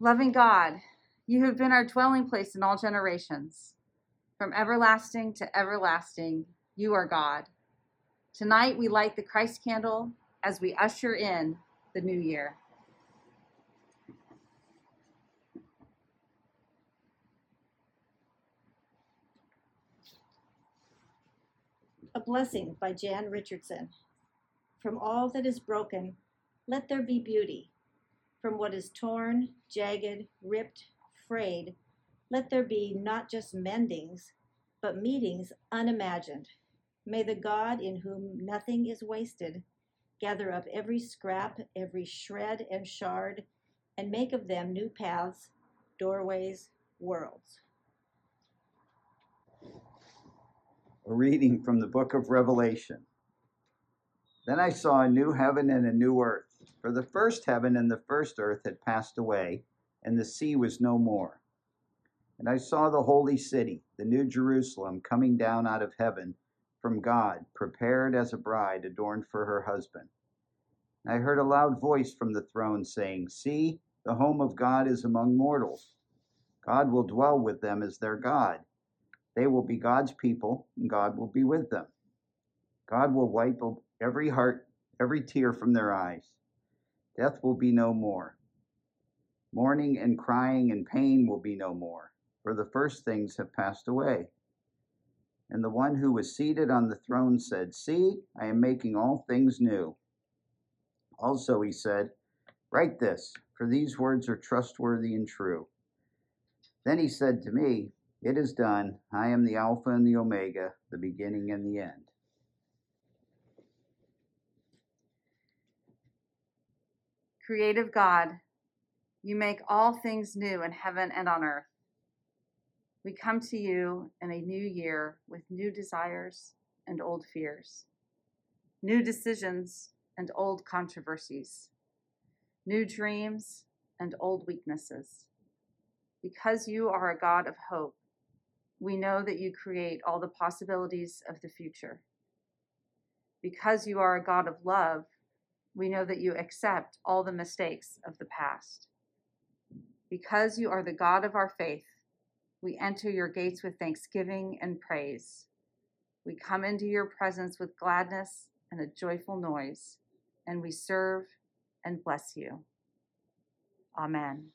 Loving God, you have been our dwelling place in all generations. From everlasting to everlasting, you are God. Tonight we light the Christ candle as we usher in the new year. A Blessing by Jan Richardson. From all that is broken, let there be beauty. From what is torn, jagged, ripped, frayed, let there be not just mendings, but meetings unimagined. May the God in whom nothing is wasted gather up every scrap, every shred and shard, and make of them new paths, doorways, worlds. A reading from the book of Revelation. Then I saw a new heaven and a new earth, for the first heaven and the first earth had passed away, and the sea was no more. And I saw the holy city, the new Jerusalem, coming down out of heaven from God, prepared as a bride adorned for her husband. And I heard a loud voice from the throne saying, See, the home of God is among mortals. God will dwell with them as their God they will be God's people, and God will be with them. God will wipe every heart, every tear from their eyes. Death will be no more. Mourning and crying and pain will be no more, for the first things have passed away. And the one who was seated on the throne said, See, I am making all things new. Also, he said, Write this, for these words are trustworthy and true. Then he said to me, it is done. I am the Alpha and the Omega, the beginning and the end. Creative God, you make all things new in heaven and on earth. We come to you in a new year with new desires and old fears, new decisions and old controversies, new dreams and old weaknesses. Because you are a God of hope, we know that you create all the possibilities of the future. Because you are a God of love, we know that you accept all the mistakes of the past. Because you are the God of our faith, we enter your gates with thanksgiving and praise. We come into your presence with gladness and a joyful noise, and we serve and bless you. Amen.